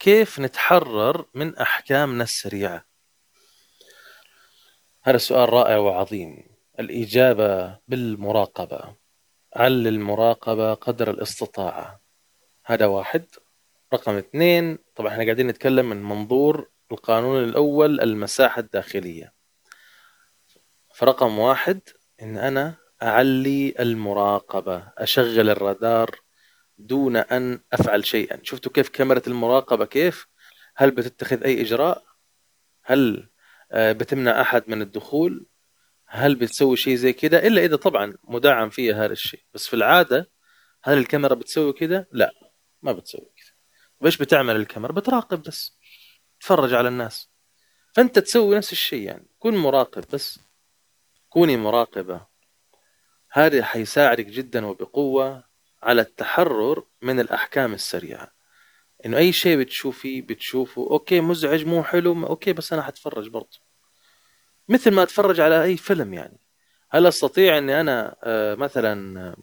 كيف نتحرر من أحكامنا السريعة؟ هذا سؤال رائع وعظيم. الإجابة بالمراقبة. علل المراقبة قدر الاستطاعة؟ هذا واحد. رقم اثنين طبعا إحنا قاعدين نتكلم من منظور القانون الأول المساحة الداخلية. فرقم واحد إن أنا أعلي المراقبة أشغل الرادار دون أن أفعل شيئا. شفتوا كيف كاميرا المراقبة كيف؟ هل بتتخذ أي إجراء؟ هل آه، بتمنع أحد من الدخول؟ هل بتسوي شيء زي كده؟ إلا إذا طبعا مدعم فيها هذا الشيء. بس في العادة هل الكاميرا بتسوي كده؟ لا ما بتسوي كده. وإيش بتعمل الكاميرا؟ بتراقب بس تتفرج على الناس. فأنت تسوي نفس الشيء يعني. كن مراقب بس. كوني مراقبة. هذا حيساعدك جدا وبقوة. على التحرر من الأحكام السريعة. إنه أي شيء بتشوفيه بتشوفه okay مزعج مو حلو okay بس أنا حتفرج برضه. مثل ما أتفرج على أي فيلم يعني. هل أستطيع إني أنا آه، مثلا آه،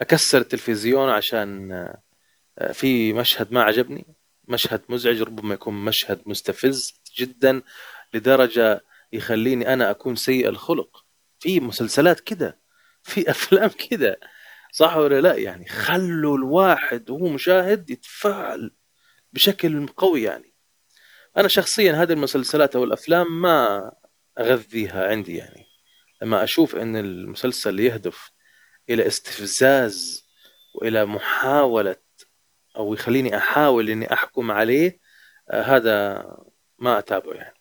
أكسر التلفزيون عشان آه، في مشهد ما عجبني؟ مشهد مزعج ربما يكون مشهد مستفز جدا لدرجة يخليني أنا أكون سيء الخلق. في مسلسلات كده في أفلام كده. صح ولا لا؟ يعني خلوا الواحد وهو مشاهد يتفاعل بشكل قوي يعني. أنا شخصيا هذه المسلسلات أو الأفلام ما أغذيها عندي يعني. لما أشوف أن المسلسل يهدف إلى استفزاز وإلى محاولة أو يخليني أحاول إني أحكم عليه آه، هذا ما أتابعه يعني.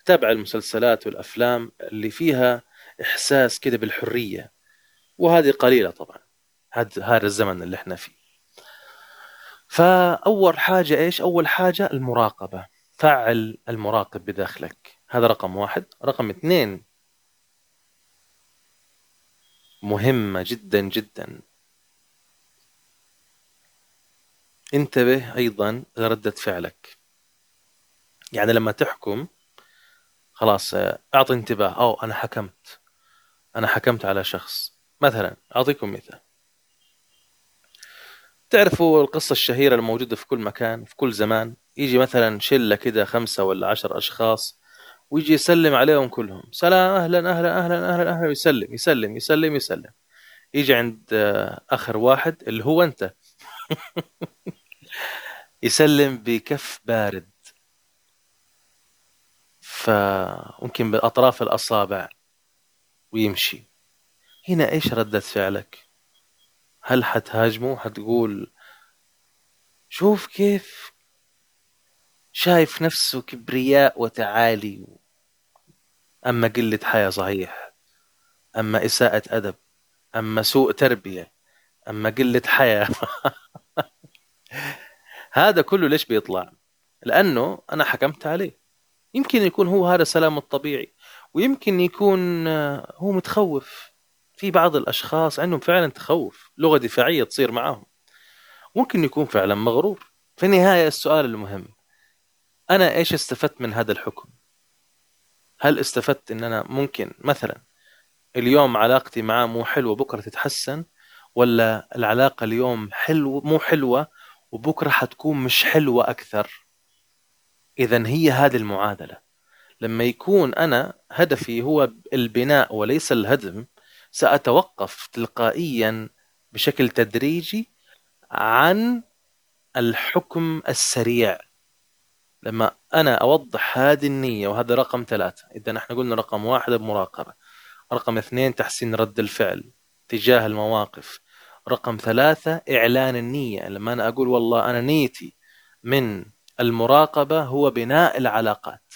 أتابع المسلسلات والأفلام اللي فيها إحساس كده بالحرية وهذه قليلة طبعا. هذا هذا الزمن اللي إحنا فيه. فأول حاجة إيش؟ أول حاجة المراقبة. فعل المراقب بداخلك. هذا رقم واحد. رقم اثنين مهمة جدا جدا. انتبه أيضا لردة فعلك. يعني لما تحكم خلاص أعطي انتباه. أو أنا حكمت. أنا حكمت على شخص. مثلا أعطيكم مثال. تعرفوا القصة الشهيرة الموجودة في كل مكان في كل زمان؟ يجي مثلا شلة كده خمسة ولا عشر أشخاص ويجي يسلم عليهم كلهم. سلام أهلا أهلا أهلا أهلا أهلا يسلم يسلم يسلم يسلم. يجي عند آخر واحد اللي هو أنت. يسلم بكف بارد. فممكن بأطراف الأصابع ويمشي. هنا إيش ردة فعلك؟ هل حتهاجمه؟ حتقول شوف كيف شايف نفسه كبرياء وتعالي. أما قلة حياة صحيح أما إساءة أدب أما سوء تربية أما قلة حياة. هذا كله ليش بيطلع؟ لأنه أنا حكمت عليه. يمكن يكون هو هذا سلامه الطبيعي ويمكن يكون هو متخوف. في بعض الأشخاص عندهم فعلا تخوف لغة دفاعية تصير معهم ممكن يكون فعلا مغرور. في النهاية السؤال المهم أنا إيش استفدت من هذا الحكم؟ هل استفدت إن أنا ممكن مثلا اليوم علاقتي معاه مو حلوة بكرة تتحسن ولا العلاقة اليوم حلو مو حلوة وبكرة حتكون مش حلوة أكثر؟ إذا هي هذه المعادلة. لما يكون أنا هدفي هو البناء وليس الهدم سأتوقف تلقائيا بشكل تدريجي عن الحكم السريع. لما أنا أوضح هذه النية وهذا رقم ثلاثة إذا إحنا قلنا رقم واحد المراقبة رقم اثنين تحسين رد الفعل تجاه المواقف رقم ثلاثة إعلان النية. لما أنا أقول والله أنا نيتي من المراقبة هو بناء العلاقات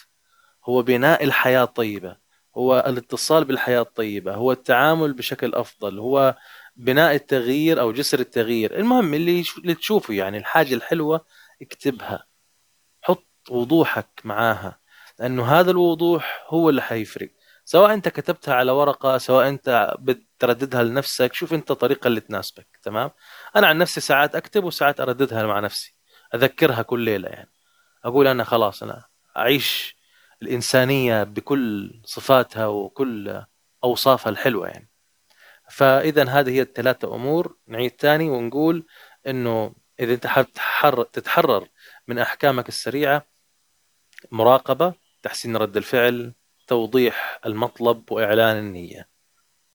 هو بناء الحياة الطيبة هو الاتصال بالحياة الطيبة هو التعامل بشكل أفضل هو بناء التغيير أو جسر التغيير. المهم اللي, اللي تشوفه يعني الحاجة الحلوة اكتبها حط وضوحك معاها لأنه هذا الوضوح هو اللي حيفرق. سواء أنت كتبتها على ورقة سواء أنت بترددها لنفسك شوف أنت الطريقة اللي تناسبك تمام؟ أنا عن نفسي ساعات أكتب وساعات أرددها مع نفسي أذكرها كل ليلة يعني. أقول أنا خلاص أنا أعيش الإنسانية بكل صفاتها وكل أوصافها الحلوة يعني. فاذا هذه هي الثلاثة أمور. نعيد ثاني ونقول إنه إذا أنت حاب تتحرر من أحكامك السريعة مراقبة تحسين رد الفعل توضيح المطلب وإعلان النية.